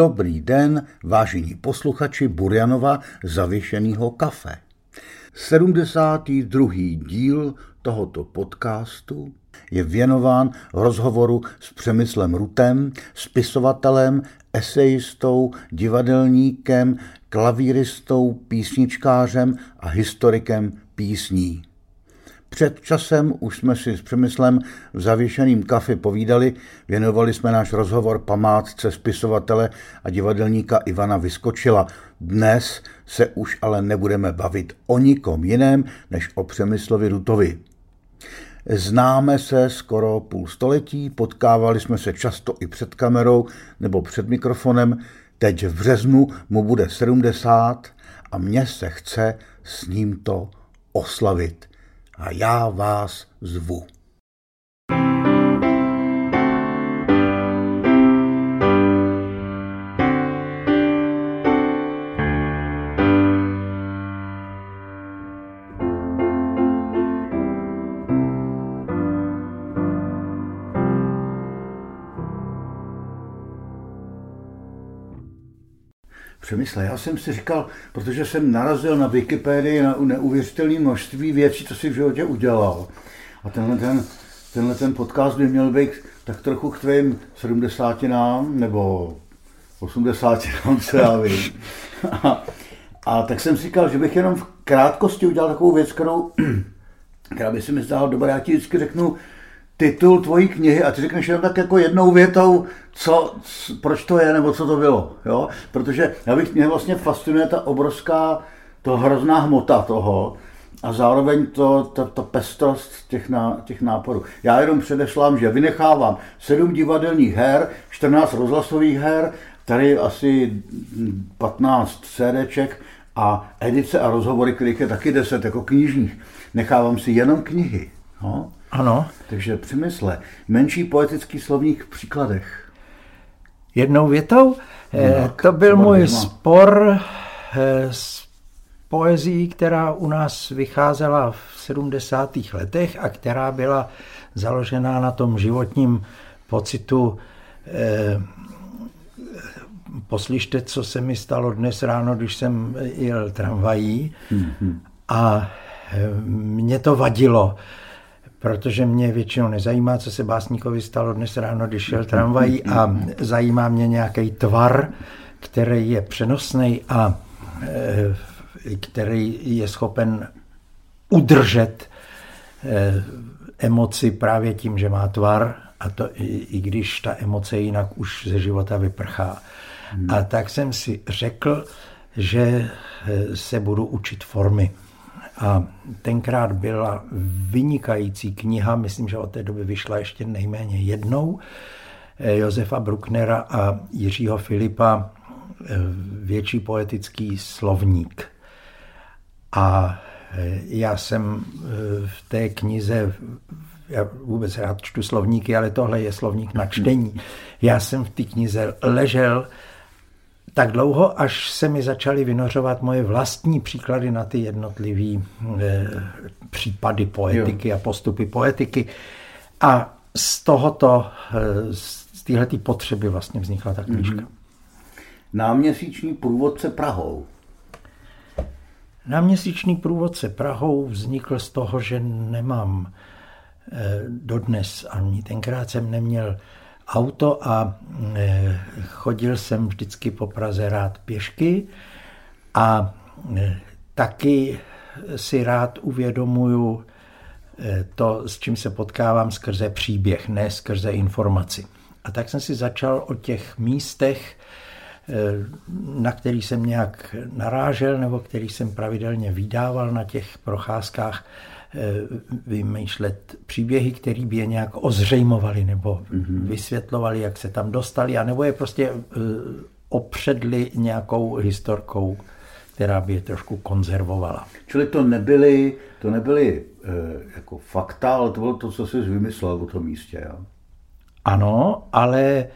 Dobrý den, vážení posluchači Burjanova zavěšeného kafe. 72. díl tohoto podcastu je věnován rozhovoru s Přemyslem Rutem, spisovatelem, esejistou, divadelníkem, klavíristou, písničkářem a historikem písní. Před časem už jsme si s Přemyslem v zavěšeným kafe povídali, věnovali jsme náš rozhovor památce spisovatele a divadelníka Ivana Vyskočila. Dnes se už ale nebudeme bavit o nikom jiném, než o Přemyslovi Rutovi. Známe se skoro půl století, potkávali jsme se často i před kamerou nebo před mikrofonem. Teď v březnu mu bude 70 a mně se chce s ním to oslavit a já vás zvu. Přemysle, já jsem si říkal, protože jsem narazil na Wikipedii na neuvěřitelné množství věcí, co si v životě udělal. A tenhle ten, tenhle ten podcast by měl být tak trochu k tvým sedmdesátinám nebo osmdesátinám, co já vím. A, a tak jsem si říkal, že bych jenom v krátkosti udělal takovou věc, kterou, která by se mi zdála dobrá. Já ti vždycky řeknu, titul tvojí knihy a ty řekneš jenom tak jako jednou větou, co, proč to je, nebo co to bylo, jo? Protože já bych, mě vlastně fascinuje ta obrovská, to hrozná hmota toho a zároveň to, to, to pestrost těch, ná, těch náporů. Já jenom předešlám, že vynechávám sedm divadelních her, 14 rozhlasových her, tady asi 15 CDček a edice a rozhovory, kterých je taky 10 jako knižních. Nechávám si jenom knihy. No? Ano. Takže přemysle, menší poetický slovník v příkladech. Jednou větou? No, to byl můj dvěma. spor eh, s poezí, která u nás vycházela v 70. letech a která byla založená na tom životním pocitu eh, poslyšte, co se mi stalo dnes ráno, když jsem jel tramvají mm-hmm. a mě to vadilo protože mě většinou nezajímá, co se básníkovi stalo dnes ráno, když šel tramvají a zajímá mě nějaký tvar, který je přenosný a e, který je schopen udržet e, emoci právě tím, že má tvar a to i, i když ta emoce jinak už ze života vyprchá. Hmm. A tak jsem si řekl, že e, se budu učit formy. A tenkrát byla vynikající kniha, myslím, že od té doby vyšla ještě nejméně jednou, eh, Josefa Brucknera a Jiřího Filipa eh, Větší poetický slovník. A eh, já jsem v té knize, já vůbec rád čtu slovníky, ale tohle je slovník na čtení. Já jsem v té knize ležel tak dlouho, až se mi začaly vynořovat moje vlastní příklady na ty jednotlivé e, případy poetiky jo. a postupy poetiky. A z tohoto, e, z téhleté potřeby vlastně vznikla ta knížka. Mm-hmm. Náměsíční průvodce Prahou. Náměsíční průvodce Prahou vznikl z toho, že nemám e, dodnes, ani tenkrát jsem neměl auto a e, chodil jsem vždycky po Praze rád pěšky a e, taky si rád uvědomuju e, to, s čím se potkávám skrze příběh, ne skrze informaci. A tak jsem si začal o těch místech na který jsem nějak narážel nebo který jsem pravidelně vydával na těch procházkách, vymýšlet příběhy, které by je nějak ozřejmovali nebo mm-hmm. vysvětlovali, jak se tam dostali, anebo je prostě opředli nějakou historkou, která by je trošku konzervovala. Čili to nebyly, to nebyly e, jako fakta, ale to bylo to, co jsi vymyslel o tom místě. Jo? Ano, ale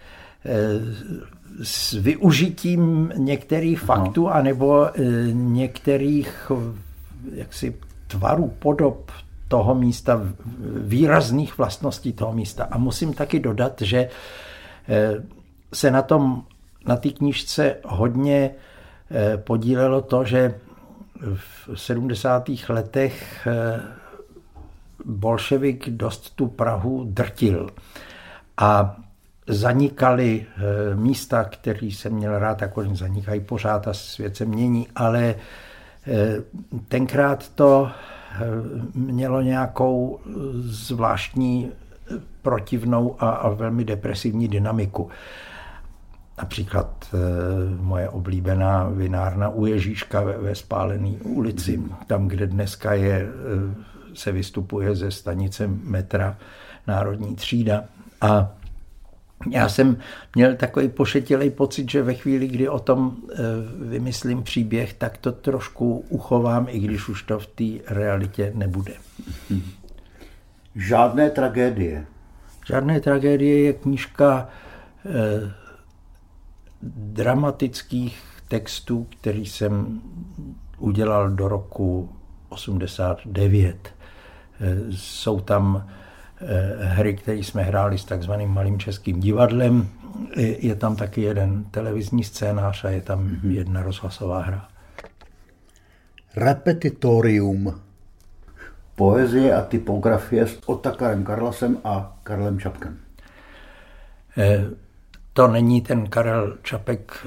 s využitím některých faktů no. anebo e, některých jaksi tvarů, podob toho místa, výrazných vlastností toho místa. A musím taky dodat, že se na tom na té knížce hodně eh, podílelo to, že v 70. letech eh, bolševik dost tu Prahu drtil. A zanikaly eh, místa, které jsem měl rád, jako zanikají pořád a svět se mění, ale tenkrát to mělo nějakou zvláštní protivnou a, velmi depresivní dynamiku. Například moje oblíbená vinárna u Ježíška ve, Spálené ulici, tam, kde dneska je, se vystupuje ze stanice metra Národní třída. A já jsem měl takový pošetilý pocit, že ve chvíli, kdy o tom e, vymyslím příběh, tak to trošku uchovám, i když už to v té realitě nebude. Žádné tragédie. Žádné tragédie je knížka dramatických textů, který jsem udělal do roku 89. Jsou tam eh, hry, které jsme hráli s takzvaným malým českým divadlem. Je tam taky jeden televizní scénář a je tam mm-hmm. jedna rozhlasová hra. Repetitorium. Poezie a typografie s Otakarem Karlasem a Karlem Čapkem. Eh, to není ten Karel Čapek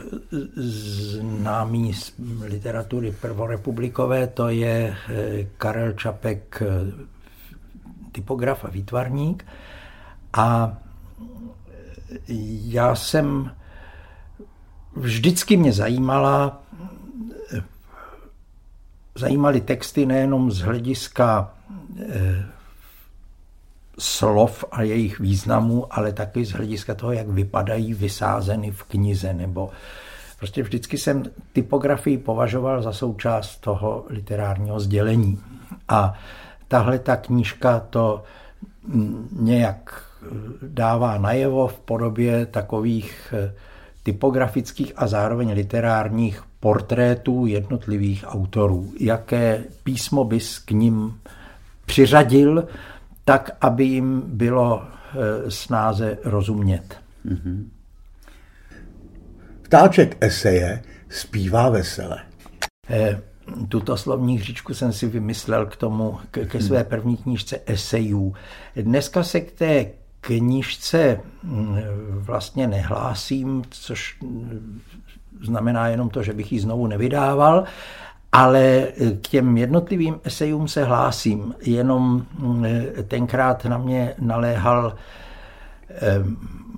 známý z literatury prvorepublikové, to je eh, Karel Čapek eh, typograf a výtvarník. A já jsem vždycky mě zajímala, eh, zajímaly texty nejenom z hlediska slov a jejich významů, ale taky z hlediska toho, jak vypadají vysázeny v knize, nebo prostě vždycky jsem typografii považoval za součást toho literárního sdělení. A tahle ta knížka to nějak dává najevo v podobě takových eh, typografických a zároveň literárních portrétů jednotlivých autorů. Jaké písmo bys k ním přiřadil tak, aby jim bylo eh, snáze rozumět. Mm-hmm. Vtáček eseje zpívá vesele. Eh, tuto slovní hříčku jsem si vymyslel k tomu, ke, ke své první knížce esejů. Dneska se k té knížce mm, vlastně nehlásím, což mm, znamená jenom to, že bych ji znovu nevydával, ale k těm jednotlivým esejům se hlásím, jenom mm, tenkrát na mě naléhal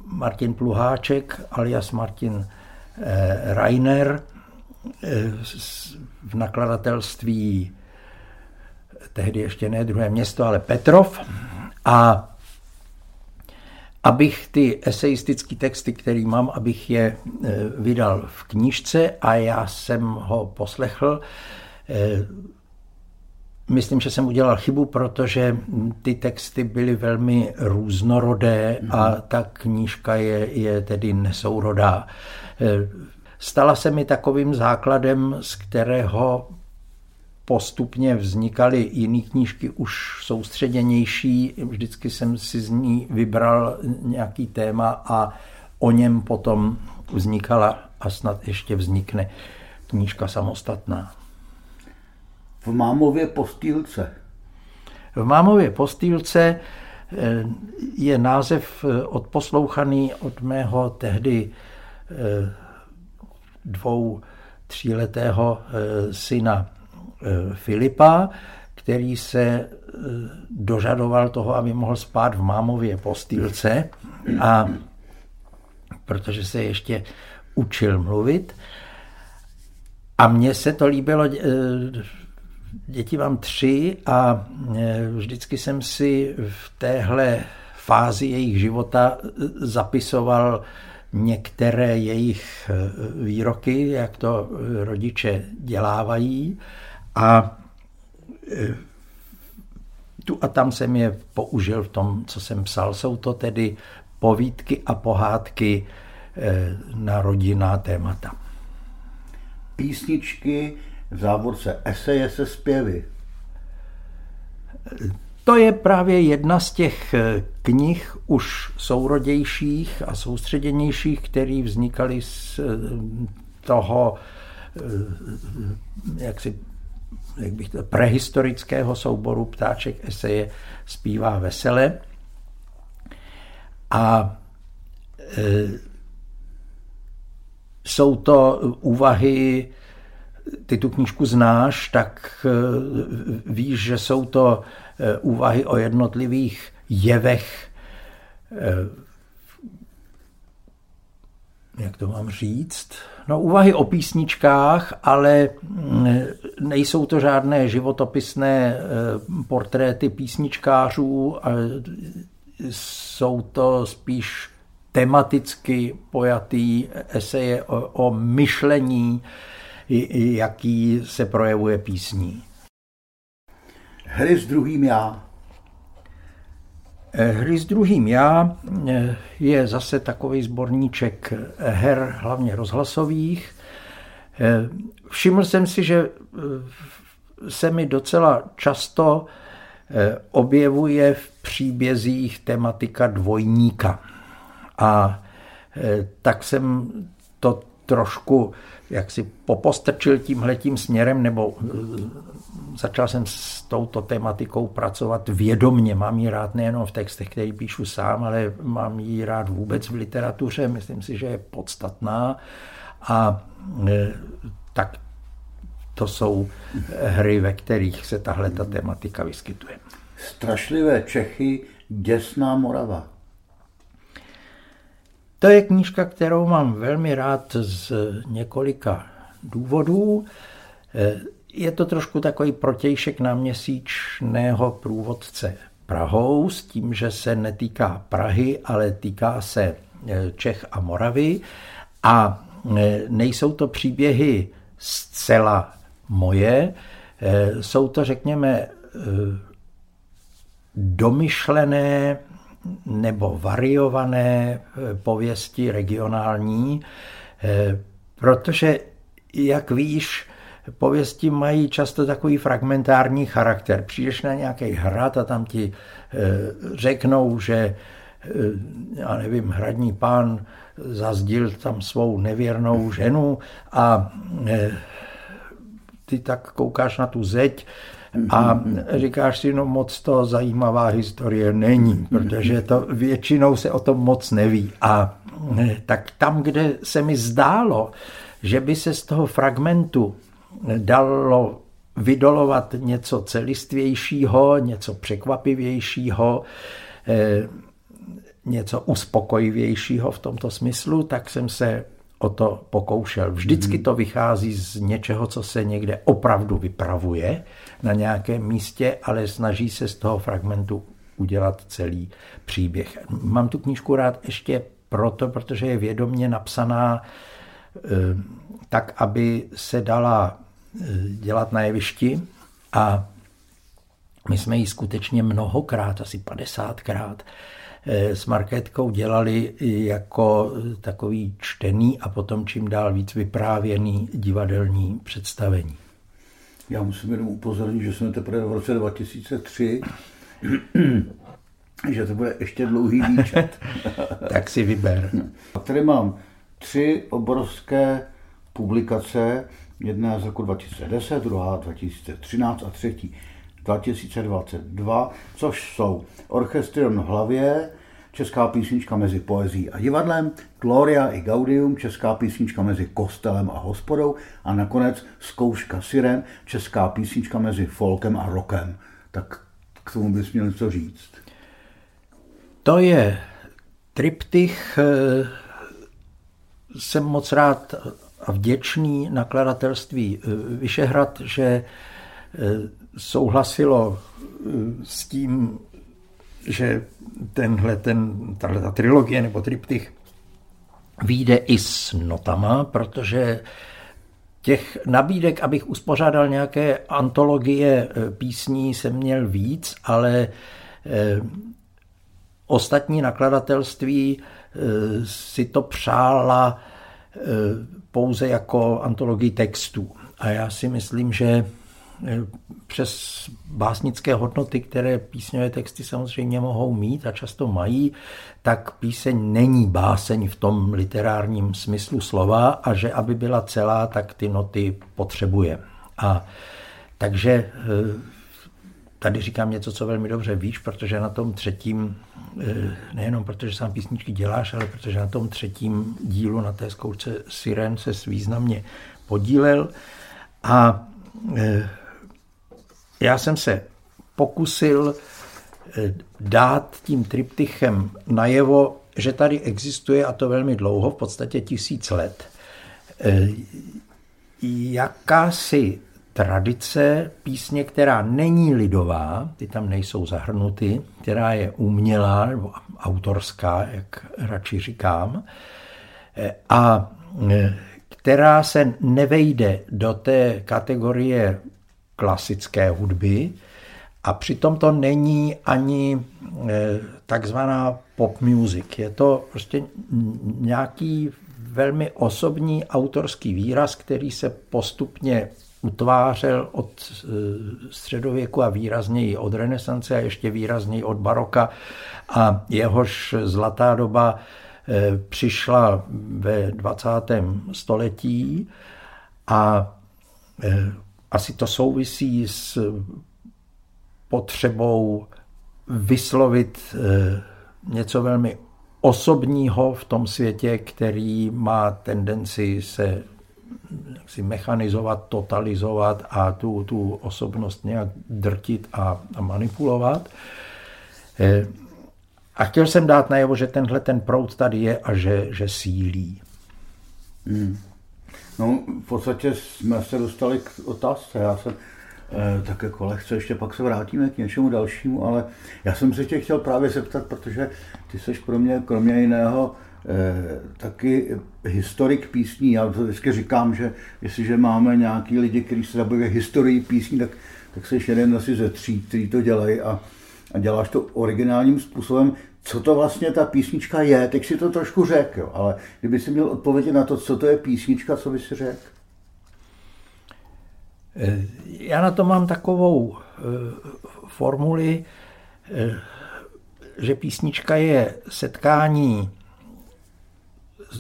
Martin Pluháček alias Martin eh, Rainer eh, v nakladatelství tehdy ještě ne druhé město, ale Petrov. A abych ty eseistické texty, které mám, abych je e, vydal v knížce a já jsem ho poslechl. E, myslím, že jsem udělal chybu, protože ty texty byly velmi různorodé a mhm. ta knížka je, je tedy nesourodá. Stala se mi takovým základem, z kterého postupně vznikaly jiné knížky už soustředěnější. Vždycky jsem si z ní vybral nějaký téma a o něm potom vznikala a snad ještě vznikne knížka samostatná. V Mámově postýlce. V Mámově postýlce eh, je název eh, odposlouchaný od mého tehdy eh, dvou, tříletého syna Eh, Filipa, který se eh, dožadoval toho, aby mohl spát v mámově postýlce a protože se ještě učil mluvit. A mně se to líbilo, eh, děti mám tři a eh, vždycky jsem si v téhle fázi jejich života zapisoval některé jejich výroky, jak to rodiče dělávají a tu a tam jsem je použil v tom, co jsem psal. Jsou to tedy povídky a pohádky na rodinná témata. Písničky v závorce eseje se zpěvy. To je právě jedna z těch eh, knih už sourodějších a soustředěnějších, které vznikaly z eh, toho jak si jak bych to, prehistorického souboru Ptáček eseje zpívá vesele. A e, jsou to úvahy, ty tu knížku znáš, tak e, víš, že jsou to e, úvahy o jednotlivých jevech e, jak to mám říct, no úvahy o písničkách, ale mm, nejsou to žádné životopisné eh, portréty písničkářů, jsou to spíš tematicky pojatý eseje o, o myšlení, jaký se projevuje písní. Hry s druhým já. Eh, hry s druhým já eh, je zase takový sborníček her, hlavně rozhlasových. Eh, všiml jsem si, že se mi docela často objevuje v příbězích tematika dvojníka. A tak jsem to trošku jak si popostrčil tímhletím směrem, nebo eh, začal jsem s touto tematikou pracovat vědomně. Mám ji rád nejenom v textech, které píšu sám, ale mám ji rád vůbec v literatuře. Myslím si, že je podstatná. A eh, tak to jsou hry, ve kterých se tahle ta tematika vyskytuje. Strašlivé Čechy, děsná Morava. To je knížka, kterou mám velmi rád z několika důvodů. Eh, je to trošku takový protějšek náměsíčného průvodce Prahou s tím, že se netýká Prahy, ale týká se eh, Čech a Moravy. A eh, nejsou to příběhy zcela moje, jsou to, řekněme, domyšlené nebo variované eh, pověsti regionální, eh, protože, jak víš, pověsti mají často takový fragmentární charakter. Přijdeš na nějaký hrad a tam ti eh, řeknou, že já nevím, hradní pán zazdil tam svou nevěrnou ženu a ty tak koukáš na tu zeď a říkáš si, no moc to zajímavá historie není, protože to většinou se o tom moc neví. A tak tam, kde se mi zdálo, že by se z toho fragmentu dalo vydolovat něco celistvějšího, něco překvapivějšího, eh, něco uspokojivějšího v tomto smyslu, tak jsem se o to pokoušel. Vždycky to vychází z něčeho, co se někde opravdu vypravuje na nějakém místě, ale snaží se z toho fragmentu udělat celý příběh. Mám tu knížku rád ještě proto, protože je vědomně napsaná eh, tak, aby se dala eh, dělat na jevišti a my jsme ji skutečně mnohokrát, asi 50krát, Eh, s Markétkou dělali jako takový čtený a potom čím dál víc vyprávěný divadelní představení. Já musím jenom upozornit, že jsme teprve v roce 2003, že to bude ještě dlouhý výčet. tak si vyber. A tady mám tři obrovské publikace, jedna z roku 2010, druhá 2013 a třetí 2022, což jsou Orchestrion v hlavě, česká písnička mezi poezí a divadlem, Gloria i Gaudium, česká písnička mezi kostelem a hospodou a nakonec Zkouška siren, česká písnička mezi folkem a rokem. Tak k tomu bys měl něco říct. To je triptych eh, jsem moc rád a vděčný nakladatelství Vyšehrad, že souhlasilo s tím, že tenhle, ten, tahle ta trilogie nebo triptych vyjde i s notama, protože těch nabídek, abych uspořádal nějaké antologie eh, písní, jsem měl víc, ale eh, ostatní nakladatelství eh, si to přála pouze jako antologii textů. A já si myslím, že přes básnické hodnoty, které písňové texty samozřejmě mohou mít a často mají, tak píseň není báseň v tom literárním smyslu slova a že aby byla celá, tak ty noty potřebuje. A takže eh, tady říkám něco, co velmi dobře víš, protože na tom třetím, eh, nejenom protože sám písničky děláš, ale protože na tom třetím dílu, na té zkoušce Siren se významně podílel. A eh, já jsem se pokusil eh, dát tím triptychem najevo, že tady existuje, a to velmi dlouho, v podstatě tisíc let, eh, jakási tradice písně, která není lidová, ty tam nejsou zahrnuty, která je umělá nebo autorská, jak radši říkám, eh, a která se nevejde do té kategorie klasické hudby a přitom to není ani eh, takzvaná pop music. Je to prostě nějaký velmi osobní autorský výraz, který se postupně utvářel od eh, středověku a výrazněji od renesance a ještě výrazněji od baroka a jehož zlatá doba eh, přišla ve 20. století a asi to souvisí s potřebou vyslovit eh, něco velmi osobního v tom světě, který má tendenci se si mechanizovat, totalizovat a tu, tu osobnost nějak drtit a, a manipulovat. Eh, a chtěl jsem dát najevo, že tenhle ten proud tady je a že, že sílí. Hmm. No, v podstatě jsme se dostali k otázce. Já jsem eh, tak jako lehce, ještě pak se vrátíme k něčemu dalšímu, ale já jsem se tě chtěl právě zeptat, protože ty jsi pro mě, kromě jiného, eh, taky historik písní. Já to vždycky říkám, že jestliže máme nějaký lidi, kteří se zabývají historií písní, tak, tak jsi jeden asi ze tří, kteří to dělají a, a děláš to originálním způsobem co to vlastně ta písnička je, teď si to trošku řekl, ale kdyby si měl odpovědět na to, co to je písnička, co by si řekl? Eh, já na to mám takovou eh, formuli, eh, že písnička je setkání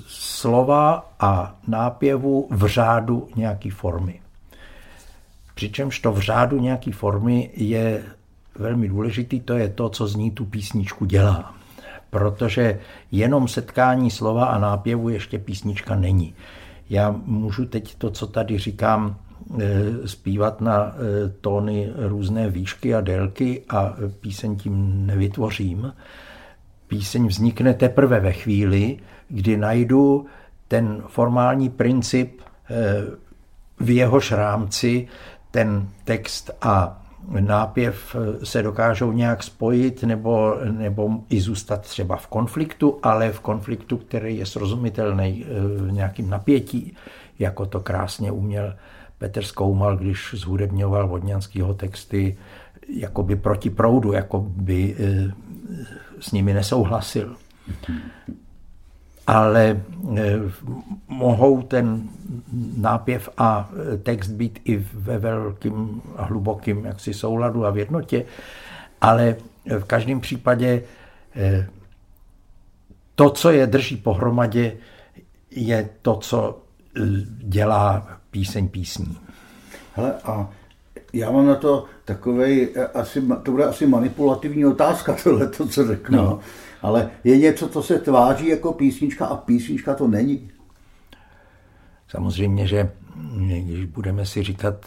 slova a nápěvu v řádu nějaké formy. Přičemž to v řádu nějaké formy je velmi důležitý, to je to, co z ní tu písničku dělá. Protože jenom setkání slova a nápěvu ještě písnička není. Já můžu teď to, co tady říkám, eh, zpívat na eh, tóny různé výšky a délky a píseň tím nevytvořím. Píseň vznikne teprve ve chvíli, kdy najdu ten formální princip eh, v jehož rámci ten text a nápěv se dokážou nějak spojit nebo, nebo i zůstat třeba v konfliktu, ale v konfliktu, který je srozumitelný eh, v nějakým napětí, jako to krásně uměl Petr Skoumal, když zhudebňoval vodňanského texty jakoby proti proudu, jako by eh, s nimi nesouhlasil ale eh, mohou ten nápěv a eh, text být i ve velkým a hlubokým jaksi souladu a v jednotě, ale v každém případě eh, to, co je drží pohromadě, je to, co dělá píseň písní. Hele, a já mám na to takovej, asi, to bude asi manipulativní otázka, tohle, to, co řeknu. No ale je něco, co se tváří jako písnička a písnička to není. Samozřejmě, že když budeme si říkat,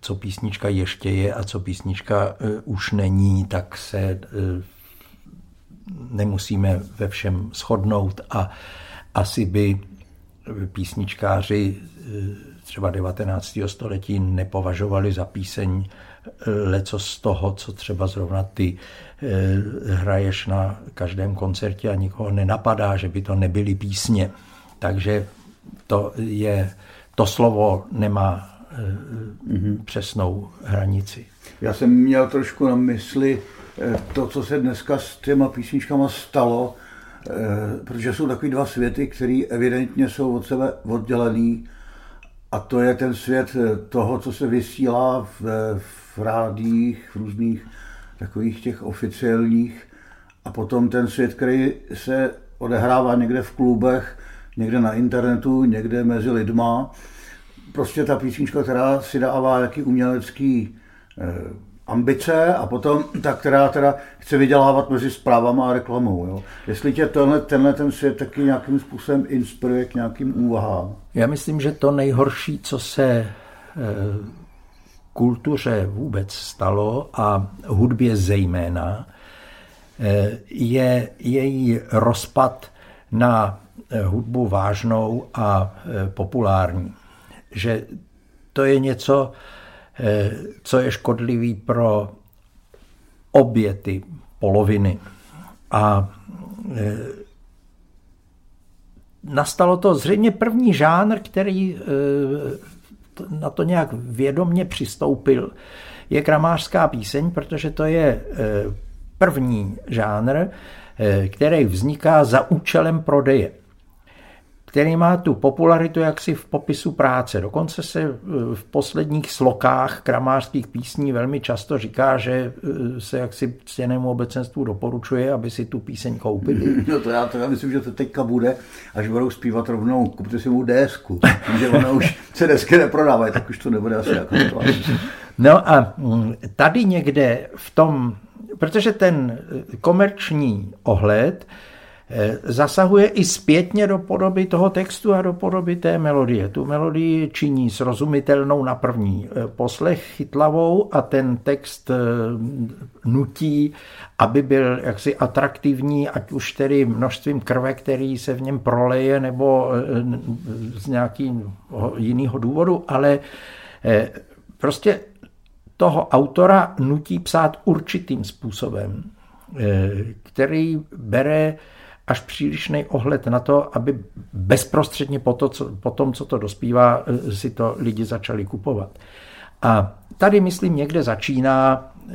co písnička ještě je a co písnička eh, už není, tak se eh, nemusíme ve všem shodnout a asi by písničkáři třeba 19. století nepovažovali za píseň leco z toho, co třeba zrovna ty hraješ na každém koncertě a nikoho nenapadá, že by to nebyly písně. Takže to je, to slovo nemá mm-hmm. přesnou hranici. Já jsem měl trošku na mysli eh, to, co se dneska s těma písničkama stalo, eh, protože jsou takový dva světy, které evidentně jsou od sebe oddělený a to je ten svět toho, co se vysílá v, v rádích, v různých takových těch oficiálních a potom ten svět, který se odehrává někde v klubech, někde na internetu, někde mezi lidma. Prostě ta písnička, která si dává jaký umělecký eh, ambice a potom ta, která teda chce vydělávat mezi zprávama a reklamou. Jo. Jestli tě tenhle, tenhle ten svět taky nějakým způsobem inspiruje k nějakým úvahám? Já myslím, že to nejhorší, co se e, kultuře vůbec stalo a hudbě zejména, e, je její rozpad na Eh, hudbu vážnou a eh, populární. Že to je něco, eh, co je škodlivý pro obě ty poloviny. A nastalo to zřejmě první žánr, který na to nějak vědomně přistoupil, je kramářská píseň, protože to je první žánr, který vzniká za účelem prodeje který má tu popularitu jaksi v popisu práce. Dokonce se eh, v posledních slokách kramářských písní velmi často říká, že eh, se jaksi ctěnému obecenstvu doporučuje, aby si tu píseň koupili. No to já, to já myslím, že to teďka bude, až budou zpívat rovnou, kupte si mu DSku, že ona už se desky neprodávají, tak už to nebude asi jako to. No a mm, tady někde v tom, protože ten eh, komerční ohled, zasahuje i zpětně do podoby toho textu a do podoby té melodie. Tu melodii činí srozumitelnou na první eh, poslech, chytlavou a ten text eh, nutí, aby byl jaksi atraktivní, ať už tedy množstvím krve, který se v něm proleje, nebo z nějakého jiného důvodu, ale prostě toho autora nutí psát určitým způsobem, který bere až přílišný ohled na to, aby bezprostředně po, to, co, po tom, co to dospívá, eh, si to lidi začali kupovat. A tady, myslím, někde začíná eh,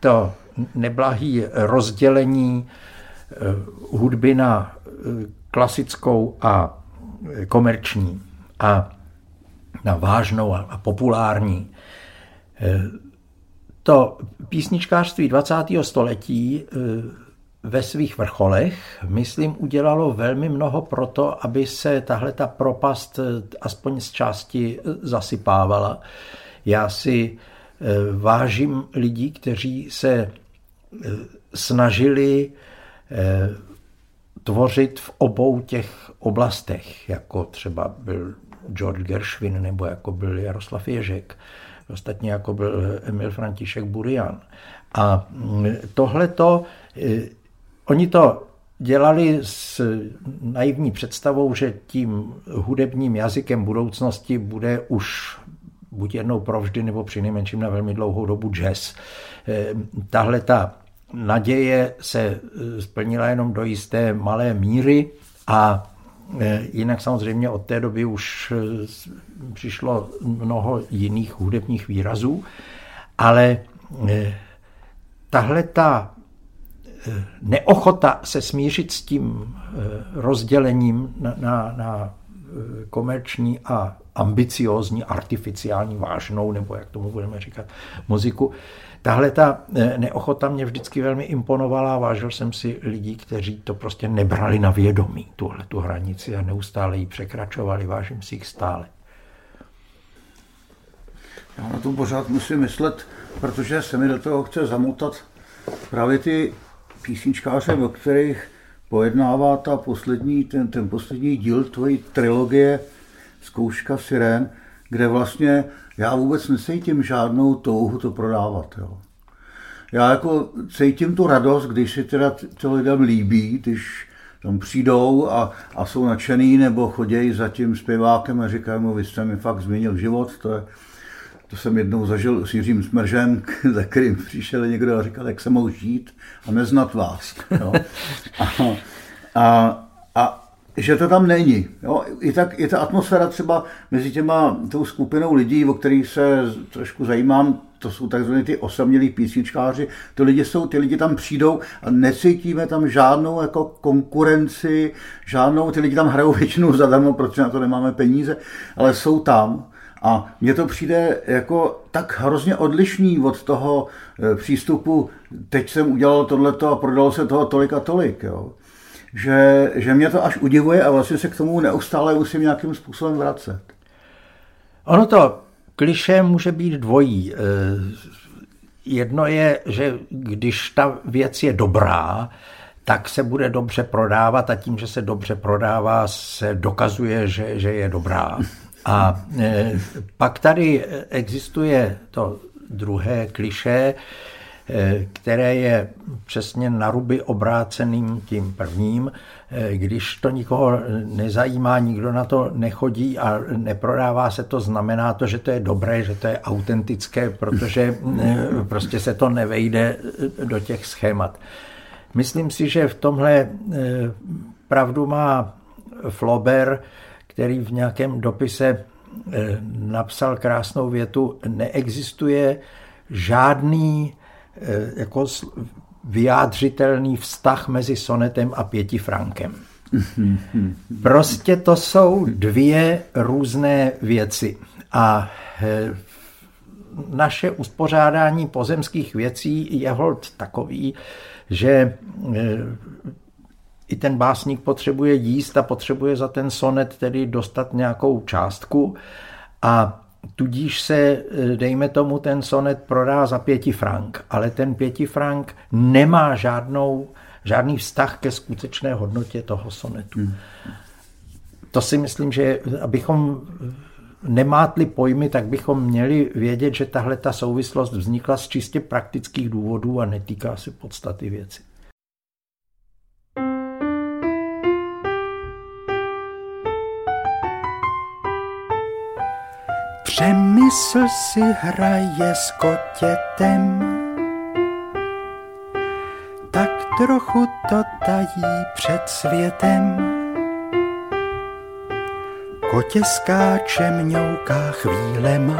to neblahý rozdělení eh, hudby na klasickou a komerční a na vážnou a populární. To písničkářství 20. století ve svých vrcholech, myslím, udělalo velmi mnoho pro to, aby se tahle ta propast eh, aspoň z části eh, zasypávala. Já si eh, vážím lidí, kteří se snažili tvořit v obou těch oblastech, jako třeba byl George Gershwin nebo jako byl Jaroslav Ježek, ostatně jako byl Emil František Burian. A mm, tohleto Oni to dělali s naivní představou, že tím hudebním jazykem budoucnosti bude už buď jednou provždy, nebo při nejmenším na velmi dlouhou dobu jazz. Eh, tahle ta naděje se eh, splnila jenom do jisté malé míry a eh, jinak samozřejmě od té doby už přišlo mnoho jiných hudebních výrazů, ale tahle ta neochota se smířit s tím eh, rozdělením na, na, na eh, komerční a ambiciózní, artificiální, vážnou, nebo jak tomu budeme říkat, muziku. Tahle ta eh, neochota mě vždycky velmi imponovala. Vážil jsem si lidí, kteří to prostě nebrali na vědomí, tuhle tu hranici a neustále ji překračovali. Vážím si jich stále. Já na to pořád musím myslet, protože se mi do toho chce zamotat právě ty písničkáře, o kterých pojednává ta poslední, ten, ten poslední díl tvojí trilogie Zkouška sirén, kde vlastně já vůbec necítím žádnou touhu to prodávat. Jo. Já jako cítím tu radost, když si teda to lidem líbí, když tam přijdou a, a jsou nadšený nebo chodějí za tím zpěvákem a říkají mu, vy jste mi fakt změnil život, to je, to jsem jednou zažil s Jiřím Smržem, za kterým přišel někdo a říkal, jak se mohu žít a neznat vás. Jo. A, a, a že to tam není. Jo? I, tak, I ta atmosféra třeba mezi těma tou skupinou lidí, o kterých se trošku zajímám, to jsou takzvané ty osamělí písničkáři, ty lidi, jsou, ty lidi tam přijdou a necítíme tam žádnou jako konkurenci, žádnou, ty lidi tam hrajou většinou zadarmo, protože na to nemáme peníze, ale jsou tam a mně to přijde jako tak hrozně odlišný od toho eh, přístupu, teď jsem udělal tohleto a prodalo se toho tolik a tolik. Jo že, že mě to až udivuje a vlastně se k tomu neustále musím nějakým způsobem vracet. Ono to kliše může být dvojí. Eh, jedno je, že když ta věc je dobrá, tak se bude dobře prodávat a tím, že se dobře prodává, se dokazuje, že, že je dobrá. A eh, pak tady existuje to druhé kliše, které je přesně na ruby obráceným tím prvním. Eh, když to nikoho nezajímá, nikdo na to nechodí a neprodává se to, znamená to, že to je dobré, že to je autentické, protože eh, prostě se to nevejde do těch schémat. Myslím si, že v tomhle pravdu má Flaubert, který v nějakém dopise napsal krásnou větu, neexistuje žádný Eh, jako vyjádřitelný vztah mezi sonetem a pětifrankem. Prostě to jsou dvě různé věci. A eh, naše uspořádání pozemských věcí je hold takový, že eh, i ten básník potřebuje jíst a potřebuje za ten sonet tedy dostat nějakou částku a Tudíž se, eh, dejme tomu, ten sonet prodá za pěti frank, ale ten pěti frank nemá žádnou, žádný vztah ke skutečné hodnotě toho sonetu. Hmm. To si myslím, že abychom nemátli pojmy, tak bychom měli vědět, že tahle ta souvislost vznikla z čistě praktických důvodů a netýká se podstaty věci. Přemysl si hraje s kotětem, tak trochu to tají před světem. Kotě skáče mňouká chvílema,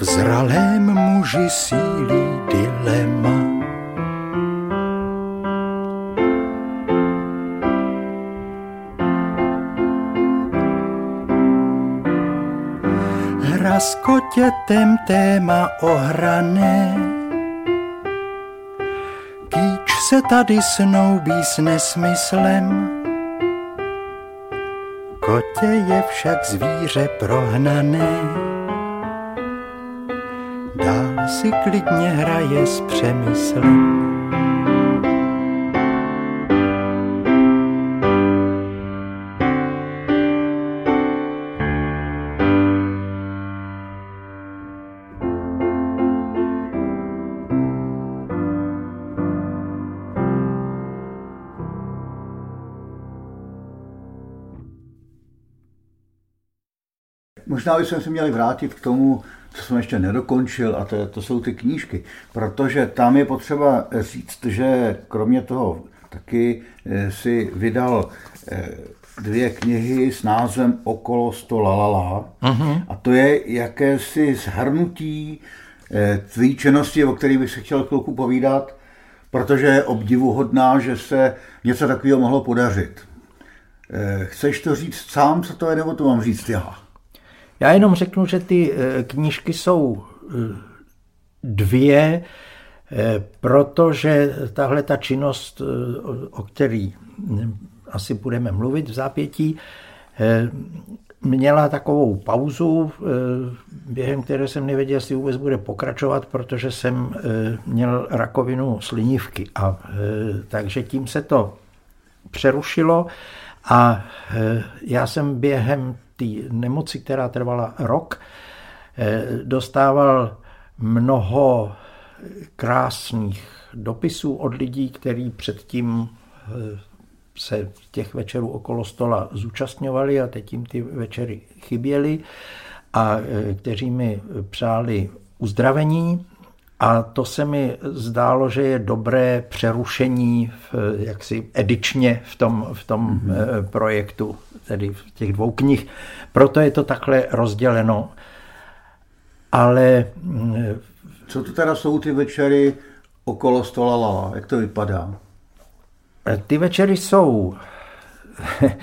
v zralém muži sílí dilema. S kotětem téma ohrané. Kýč se tady snoubí s nesmyslem, kotě je však zvíře prohnané. Dál si klidně hraje s přemyslem. Možná bychom se měli vrátit k tomu, co jsem ještě nedokončil, a to, to jsou ty knížky, protože tam je potřeba říct, že kromě toho taky eh, si vydal eh, dvě knihy s názvem Okolo sto lalala. Uh-huh. A to je jakési zhrnutí eh, tvý činnosti, o kterých bych se chtěl chvilku povídat, protože je obdivuhodná, že se něco takového mohlo podařit. Chceš to říct sám, co to je, nebo to mám říct já? Já jenom řeknu, že ty eh, knížky jsou eh, dvě, eh, protože tahle ta činnost, o který asi budeme mluvit v zápětí, měla takovou pauzu, během které jsem nevěděl, jestli vůbec bude pokračovat, protože jsem měl rakovinu slinivky. A takže tím se to přerušilo a já jsem během té nemoci, která trvala rok, eh, dostával mnoho krásných dopisů od lidí, kteří předtím se těch večerů okolo stola zúčastňovali a teď jim ty večery chyběly a kteří mi přáli uzdravení a to se mi zdálo, že je dobré přerušení v, jaksi edičně v tom, v tom mm-hmm. projektu, tedy v těch dvou knih. Proto je to takhle rozděleno. Ale... Mm, Co to teda jsou ty večery okolo stola Lala? Jak to vypadá? Ty večery jsou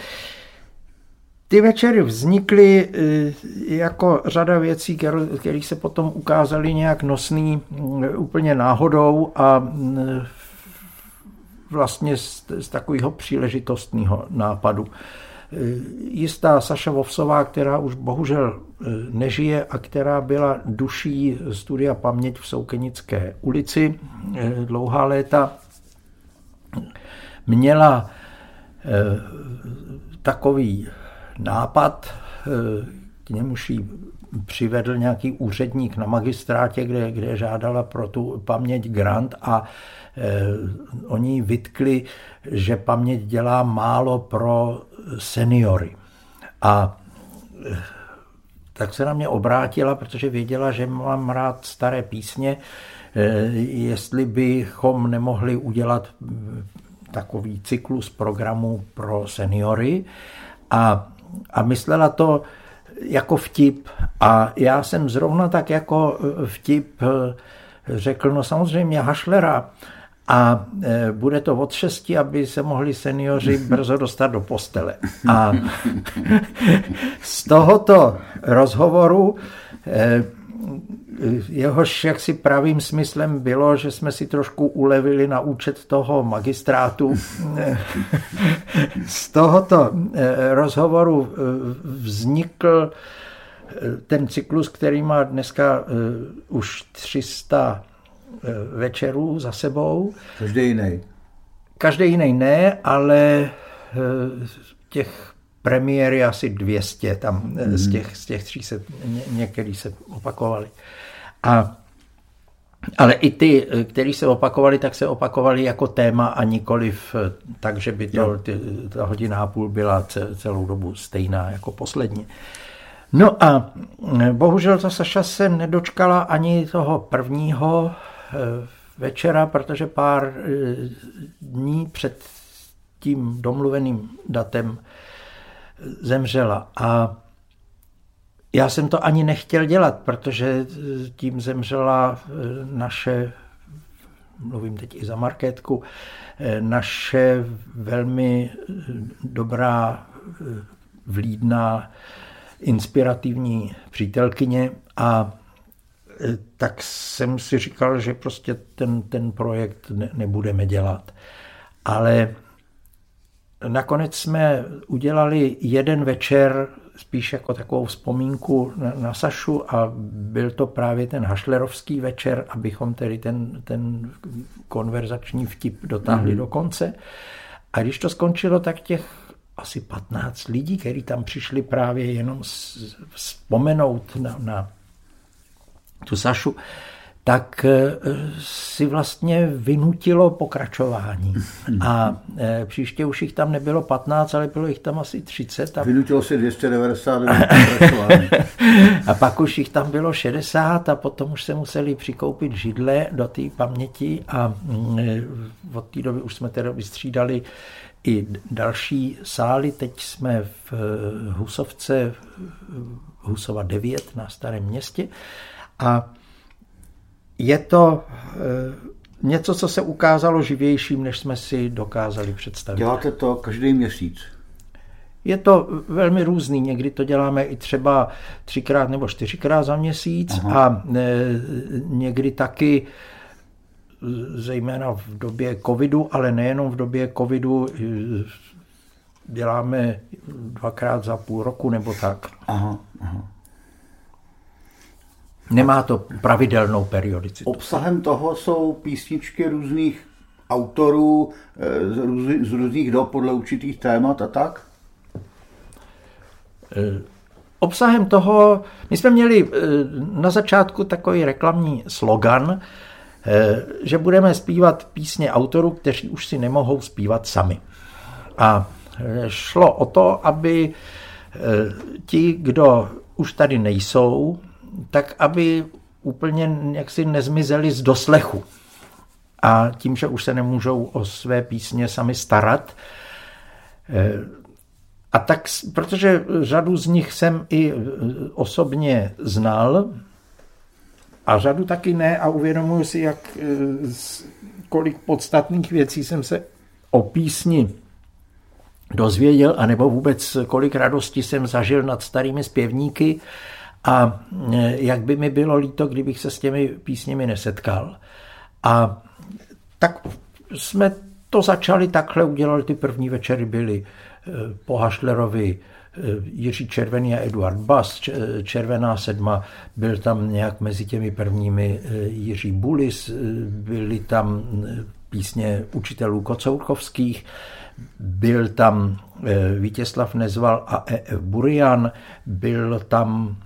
ty večery vznikly eh, jako řada věcí, které se potom ukázaly nějak nosný mm, úplně náhodou a mm, vlastně z, z takového příležitostného nápadu. Eh, jistá Saša Vovsová, která už bohužel eh, nežije a která byla duší studia Paměť v Soukenické ulici dlouhá léta, měla takový nápad, eh, k němuž jí přivedl nějaký úředník na magistrátě, kde, kde žádala pro tu paměť grant a eh, oni vytkli, že paměť dělá málo pro seniory. A eh, tak se na mě obrátila, protože věděla, že mám rád staré písně, eh, jestli bychom nemohli udělat mm, takový cyklus programů pro seniory. A a myslela to jako vtip. A já jsem zrovna tak jako eh, vtip eh, řekl, no samozřejmě Hašlera, a eh, bude to od šesti, aby se mohli seniori brzo dostat do postele. A z tohoto rozhovoru jehož jaksi pravým smyslem bylo, že jsme si trošku ulevili na účet toho magistrátu. Z tohoto rozhovoru vznikl ten cyklus, který má dneska už 300 večerů za sebou. Každý jiný. Každý jiný ne, ale těch premiéry asi 200 tam mm. z, těch, z těch 300, ně, některý se opakovali. A ale i ty, kteří se opakovali, tak se opakovali jako téma a nikoliv tak, že by to, ty, ta hodina a půl byla celou dobu stejná jako poslední. No a bohužel ta Saša se nedočkala ani toho prvního eh, večera, protože pár eh, dní před tím domluveným datem zemřela. A já jsem to ani nechtěl dělat, protože tím zemřela eh, naše, mluvím teď i za marketku, eh, naše velmi eh, dobrá, vlídná, inspirativní přítelkyně a tak jsem si říkal, že prostě ten, ten projekt ne, nebudeme dělat. Ale nakonec jsme udělali jeden večer spíš jako takovou vzpomínku na, na Sašu a byl to právě ten hašlerovský večer, abychom tedy ten, ten konverzační vtip dotáhli mm-hmm. do konce. A když to skončilo, tak těch asi 15 lidí, kteří tam přišli právě jenom vzpomenout na, na tu Sašu, tak eh, si vlastně vynutilo pokračování. A eh, příště už jich tam nebylo 15, ale bylo jich tam asi 30. A... Vynutilo si 299 pokračování. a pak už jich tam bylo 60 a potom už se museli přikoupit židle do té paměti a mm, eh, od té doby už jsme tedy vystřídali i další sály. Teď jsme v Husovce, Husova 9 na Starém městě a je to eh, něco, co se ukázalo živějším, než jsme si dokázali představit. Děláte to každý měsíc? Je to velmi různý. Někdy to děláme i třeba třikrát nebo čtyřikrát za měsíc Aha. a e, někdy taky zejména v době covidu, ale nejenom v době covidu, děláme dvakrát za půl roku nebo tak. Aha, aha. Nemá to pravidelnou periodicitu. Obsahem toho jsou písničky různých autorů eh, z, růz, z různých dob podle určitých témat a tak? Eh, obsahem toho, my jsme měli eh, na začátku takový reklamní slogan, že budeme zpívat písně autorů, kteří už si nemohou zpívat sami. A šlo o to, aby ti, kdo už tady nejsou, tak aby úplně jaksi nezmizeli z doslechu. A tím, že už se nemůžou o své písně sami starat, a tak, protože řadu z nich jsem i e, osobně znal, a řadu taky ne a uvědomuji si, jak e, kolik podstatných věcí jsem se o písni dozvěděl, anebo vůbec kolik radosti jsem zažil nad starými zpěvníky a e, jak by mi bylo líto, kdybych se s těmi písněmi nesetkal. A tak jsme to začali takhle, udělali ty první večery, byly po Hašlerovi eh, Jiří Červený a Eduard Bas, Červená sedma, byl tam nějak mezi těmi prvními Jiří Bulis, byly tam písně učitelů kocourkovských, byl tam Vítězslav Nezval a E.F. Burian, byl tam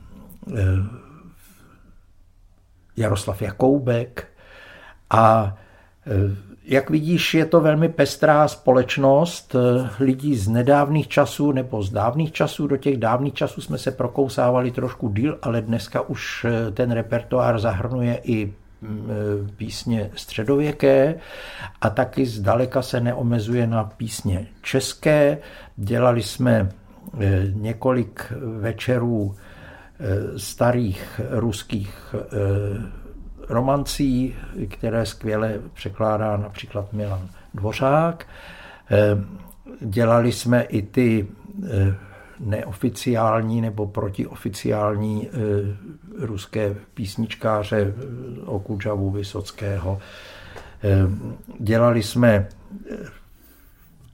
Jaroslav Jakoubek a jak vidíš, je to velmi pestrá společnost eh, lidí z nedávných časů nebo z dávných časů. Do těch dávných časů jsme se prokousávali trošku díl, ale dneska už eh, ten repertoár zahrnuje i mm, eh, písně středověké a taky zdaleka se neomezuje na písně české. Dělali jsme několik večerů starých ruských romancí, které skvěle překládá například Milan Dvořák. Eh, dělali jsme i ty eh, neoficiální nebo protioficiální eh, ruské písničkáře Okudžavu Vysockého. Dělali jsme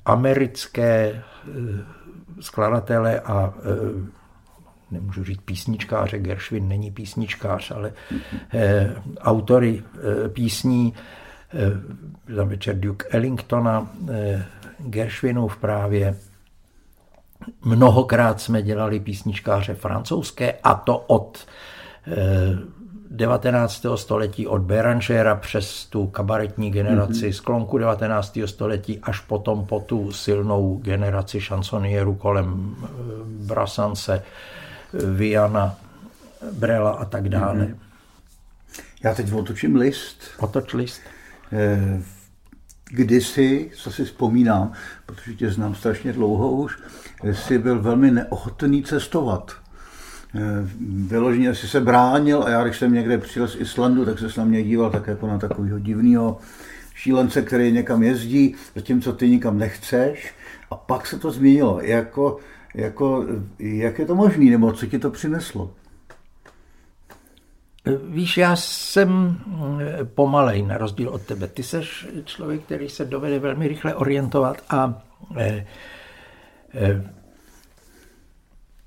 americké skladatele a nemůžu říct písničkáře, Gershwin není písničkář, ale eh, autory eh, písní, eh, za večer Duke Ellingtona, eh, Gershwinův právě. Mnohokrát jsme dělali písničkáře francouzské a to od eh, 19. století od Beranžera přes tu kabaretní generaci mm-hmm. sklonku 19. století až potom po tu silnou generaci šansonieru kolem eh, Brasance, Viana, Brela a tak dále. Mm-hmm. Já teď otočím list. Otoč list. Eh, kdysi, co si vzpomínám, protože tě znám strašně dlouho už, jsi byl velmi neochotný cestovat. Eh, vyloženě si se bránil a já, když jsem někde přijel z Islandu, tak se na mě díval tak jako na takového divného šílence, který někam jezdí, zatímco ty nikam nechceš. A pak se to změnilo. Jako, jako, jak je to možné, nebo co ti to přineslo? Víš, já jsem eh, pomalej na rozdíl od tebe. Ty jsi člověk, který se dovede velmi rychle orientovat a eh, eh,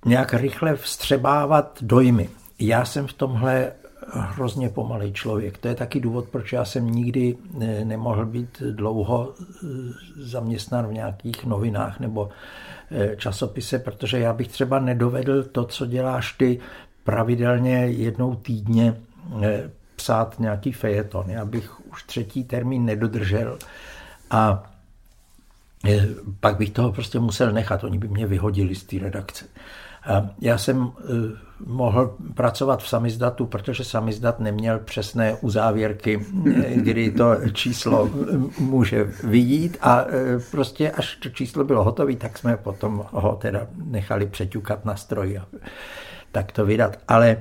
nějak rychle vstřebávat dojmy. Já jsem v tomhle hrozně pomalý člověk. To je taky důvod, proč já jsem nikdy nemohl být dlouho eh, zaměstnán v nějakých novinách nebo eh, časopise, protože já bych třeba nedovedl to, co děláš ty, pravidelně jednou týdně psát nějaký fejeton. Já bych už třetí termín nedodržel a pak bych toho prostě musel nechat. Oni by mě vyhodili z té redakce. Já jsem eh, mohl pracovat v samizdatu, protože samizdat neměl přesné uzávěrky, eh, kdy to číslo eh, může vidět a prostě až to číslo bylo hotové, tak jsme potom ho teda nechali přeťukat na stroj a tak to vydat. Ale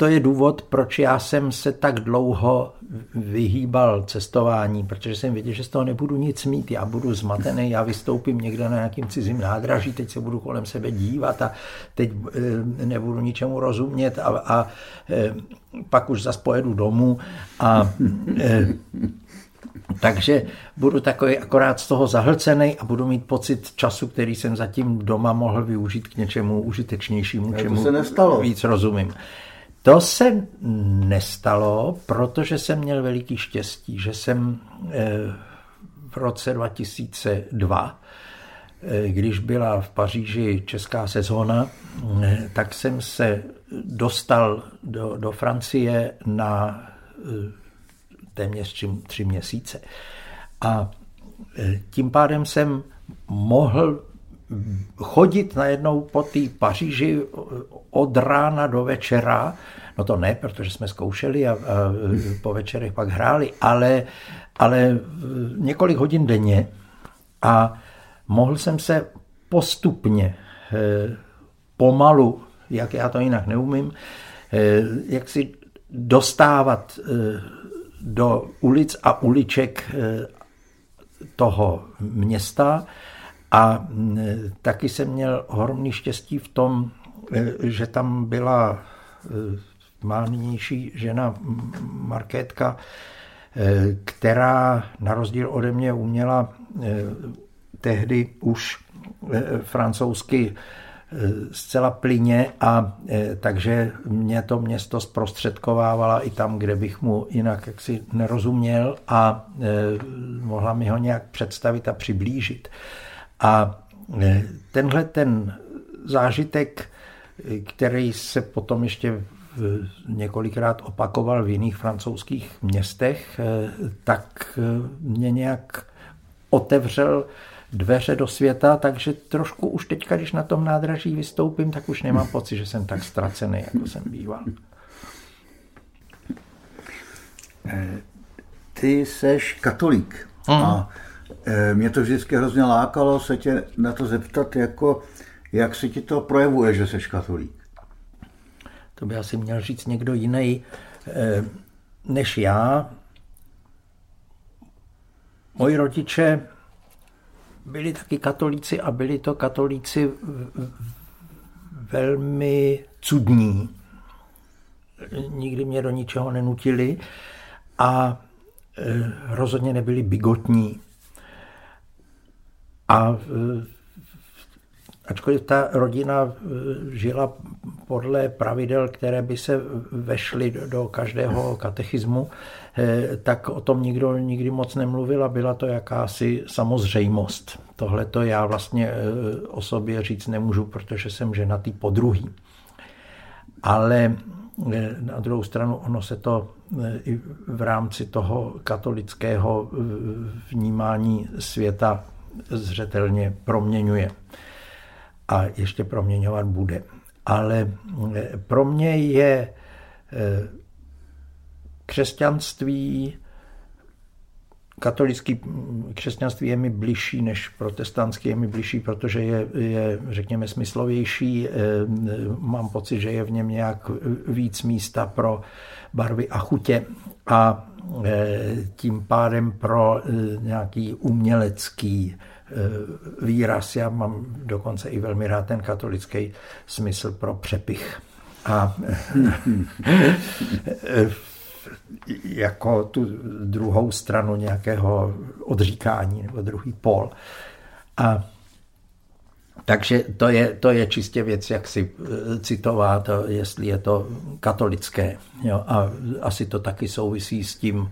to je důvod, proč já jsem se tak dlouho vyhýbal cestování, protože jsem věděl, že z toho nebudu nic mít. Já budu zmatený, já vystoupím někde na nějakým cizím nádraží, teď se budu kolem sebe dívat a teď eh, nebudu ničemu rozumět a, a eh, pak už zase pojedu domů a eh, takže budu takový akorát z toho zahlcený a budu mít pocit času, který jsem zatím doma mohl využít k něčemu užitečnějšímu, čemu se nestalo. víc rozumím. To se nestalo, protože jsem měl veliký štěstí, že jsem eh, v roce 2002, eh, když byla v Paříži česká sezóna, eh, tak jsem se dostal do, do Francie na téměř tři, tři měsíce. A tím pádem jsem mohl chodit najednou po té Paříži od rána do večera, no to ne, protože jsme zkoušeli a, a po večerech pak hráli, ale, ale několik hodin denně. A mohl jsem se postupně, eh, pomalu, jak já to jinak neumím, eh, jak si dostávat eh, do ulic a uliček toho města a taky jsem měl ohromný štěstí v tom, že tam byla má nynější žena Markétka, která na rozdíl ode mě uměla tehdy už eh, francouzsky eh, zcela plyně a eh, takže mě to město zprostředkovávala i tam, kde bych mu jinak jaksi nerozuměl a mohla mi ho nějak představit a přiblížit. A tenhle ten zážitek, který se potom ještě několikrát opakoval v jiných francouzských městech, tak mě nějak otevřel dveře do světa, takže trošku už teďka, když na tom nádraží vystoupím, tak už nemám pocit, že jsem tak ztracený, jako jsem býval. Ty seš katolík mm. a eh, mě to vždycky hrozně lákalo se tě na to zeptat, jako, jak se ti to projevuje, že seš katolík. To by asi měl říct někdo jiný eh, než já. Moji rodiče byli taky katolíci a byli to katolíci velmi cudní. Nikdy mě do ničeho nenutili a e, rozhodně nebyli bigotní. A e, ačkoliv ta rodina e, žila podle pravidel, které by se vešly do každého katechismu, Eh, tak o tom nikdo nikdy moc nemluvil a byla to jakási samozřejmost. Tohle to já vlastně o sobě říct nemůžu, protože jsem ženatý po druhý. Ale na druhou stranu ono se to i v rámci toho katolického vnímání světa zřetelně proměňuje. A ještě proměňovat bude. Ale pro mě je křesťanství, katolický křesťanství je mi bližší než protestantský, je mi bližší, protože je, je řekněme, smyslovější. Eh, mám pocit, že je v něm nějak víc místa pro barvy a chutě a eh, tím pádem pro eh, nějaký umělecký výraz. Já mám dokonce i velmi rád ten katolický smysl pro přepich. A jako tu druhou stranu nějakého odříkání nebo druhý pol. A takže to je, to je čistě věc, jak si eh, citovat, jestli je to katolické. Jo? A asi to taky souvisí s tím,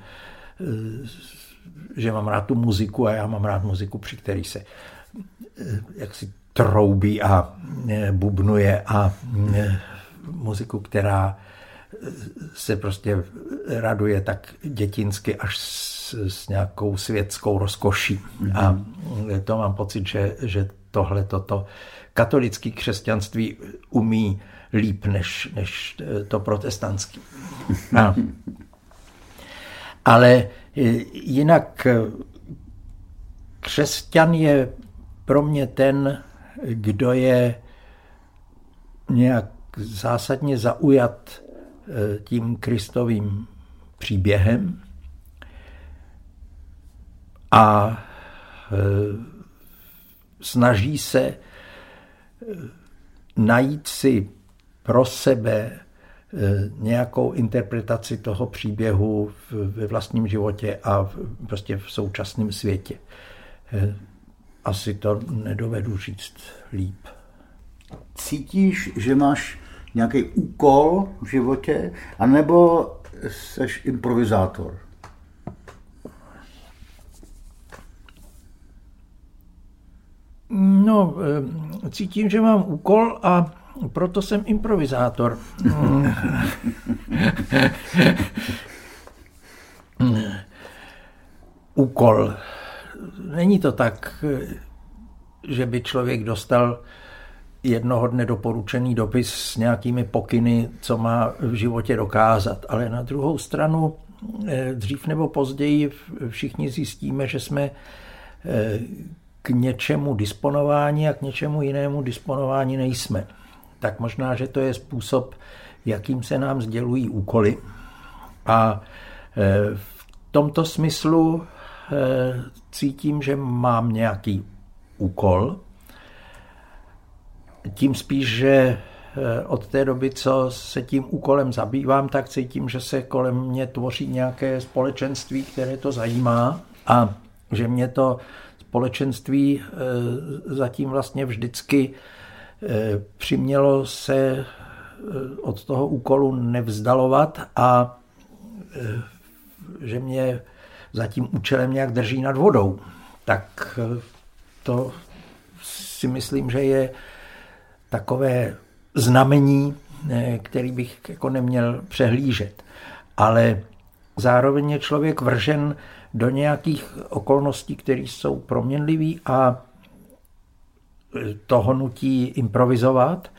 eh, že mám rád tu muziku a já mám rád muziku, při který se eh, jak si troubí a bubnuje a muziku, která se prostě raduje tak dětinsky až s, s nějakou světskou rozkoší. Mm-hmm. A to mám pocit, že, že tohle toto katolické křesťanství umí líp než, než to protestantský. A, ale jinak křesťan je pro mě ten, kdo je nějak zásadně zaujat Eh, tím Kristovým příběhem a eh, snaží se eh, najít si pro sebe nějakou interpretaci toho příběhu ve vlastním životě a prostě v současném světě. Asi to nedovedu říct líp. Cítíš, že máš nějaký úkol v životě, anebo seš improvizátor? No, eh, cítím, že mám úkol a proto jsem improvizátor. úkol. Není to tak, že by člověk dostal jednoho dne doporučený dopis s nějakými pokyny, co má v životě dokázat. Ale na druhou stranu eh, dřív nebo později všichni zjistíme, že jsme eh, k něčemu disponováni a k něčemu jinému disponováni nejsme. Tak možná, že to je způsob, jakým se nám sdělují úkoly. A eh, v tomto smyslu cítím, že mám nějaký úkol, tím spíš, že eh, od té doby, co se tím úkolem zabývám, tak cítím, že se kolem mě tvoří nějaké společenství, které to zajímá a že mě to společenství eh, zatím vlastně vždycky eh, přimělo se od toho úkolu nevzdalovat a že mě za tím účelem nějak drží nad vodou. Tak to si myslím, že je takové znamení, eh, který bych jako neměl přehlížet. Ale zároveň je člověk vržen do nějakých okolností, které jsou proměnlivé a toho nutí improvizovat.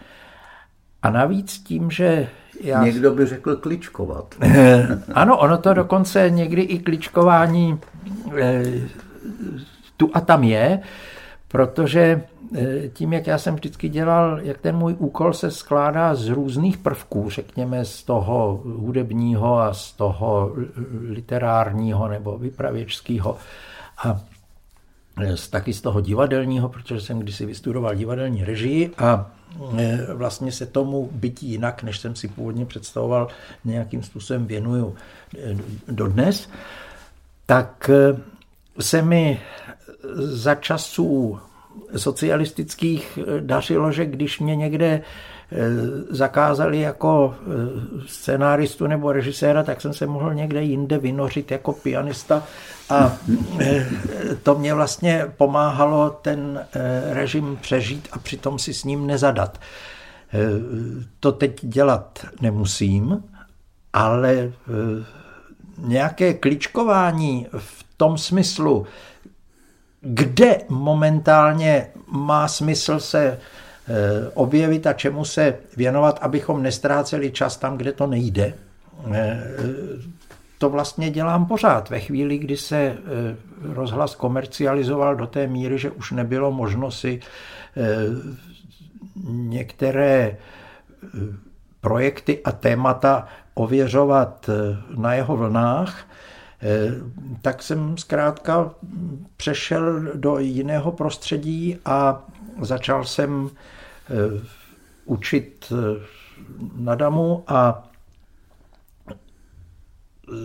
A navíc tím, že já... Někdo by řekl kličkovat. ano, ono to dokonce někdy i kličkování eh, tu a tam je, protože tím, jak já jsem vždycky dělal, jak ten můj úkol se skládá z různých prvků, řekněme z toho hudebního a z toho literárního nebo vypravěčského a taky z toho divadelního, protože jsem kdysi vystudoval divadelní režii a eh, vlastně se tomu bytí jinak, než jsem si původně představoval, nějakým způsobem věnuju eh, dodnes, tak se mi za časů socialistických eh, dařilo, že když mě někde eh, zakázali jako eh, scenáristu nebo režiséra, tak jsem se mohl někde jinde vynořit jako pianista a to mě vlastně pomáhalo ten režim přežít a přitom si s ním nezadat. To teď dělat nemusím, ale nějaké kličkování v tom smyslu, kde momentálně má smysl se eh, objevit a čemu se věnovat, abychom nestráceli čas tam, kde to nejde. Eh, to vlastně dělám pořád. Ve chvíli, kdy se eh, rozhlas komercializoval do té míry, že už nebylo možno si některé projekty a témata ověřovat na jeho vlnách, tak jsem zkrátka přešel do jiného prostředí a začal jsem eh, učit eh, na damu a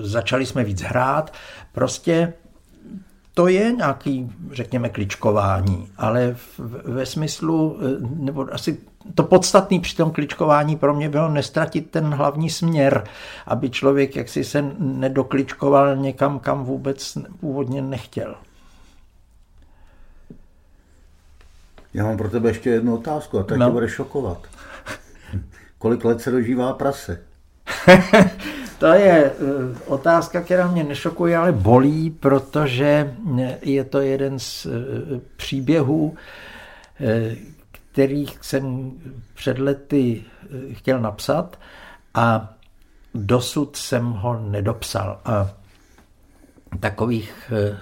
začali jsme víc hrát. Prostě to je nějaký, řekněme, kličkování, ale ve smyslu, nebo asi to podstatné při tom kličkování pro mě bylo nestratit ten hlavní směr, aby člověk jaksi se nedokličkoval někam, kam vůbec původně nechtěl. Já mám pro tebe ještě jednu otázku a tak no. tě bude šokovat. Kolik let se dožívá prase? to je eh, otázka, která mě nešokuje, ale bolí, protože je to jeden z eh, příběhů, eh, kterých jsem před lety eh, chtěl napsat a dosud jsem ho nedopsal. A takových eh,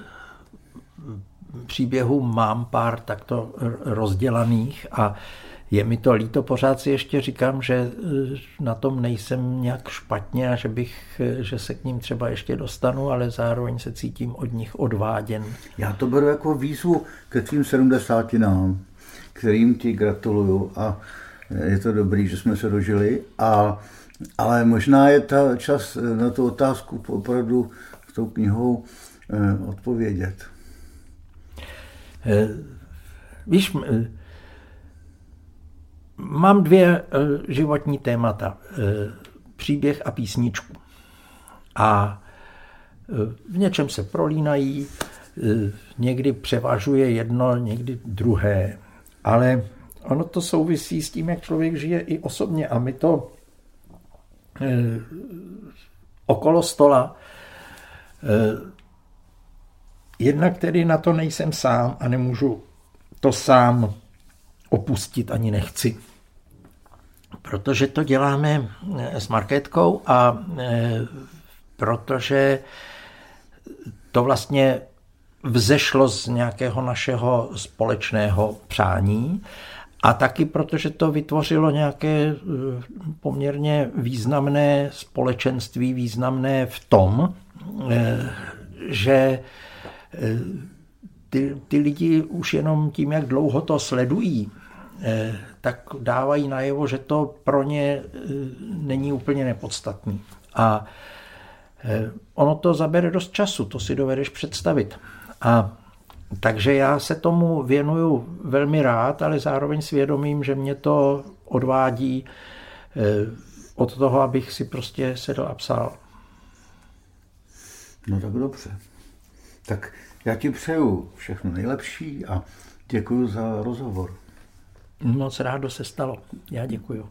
příběhů mám pár takto rozdělaných a je mi to líto, pořád si ještě říkám, že eh, na tom nejsem nějak špatně a že, bych, že se k ním třeba ještě dostanu, ale zároveň se cítím od nich odváděn. Já to beru jako výzvu ke tvým sedmdesátinám kterým ti gratuluju a je to dobrý, že jsme se dožili. A, ale možná je ta čas na tu otázku opravdu s tou knihou eh, odpovědět. Eh, víš, eh, mám dvě životní témata. Příběh a písničku. A v něčem se prolínají, někdy převažuje jedno, někdy druhé. Ale ono to souvisí s tím, jak člověk žije i osobně a my to eh, okolo stola Jednak tedy na to nejsem sám a nemůžu to sám opustit ani nechci. Protože to děláme s marketkou a protože to vlastně vzešlo z nějakého našeho společného přání a taky protože to vytvořilo nějaké eh, poměrně významné společenství, významné v tom, eh, že eh, ty, ty lidi už jenom tím, jak dlouho to sledují, tak dávají najevo, že to pro ně není úplně nepodstatný. A ono to zabere dost času, to si dovedeš představit. A takže já se tomu věnuju velmi rád, ale zároveň svědomím, že mě to odvádí eh, od toho, abych si prostě sedl a psal. No tak dobře. Tak já ti přeju všechno nejlepší a děkuji za rozhovor. Moc rádo se stalo. Já děkuju.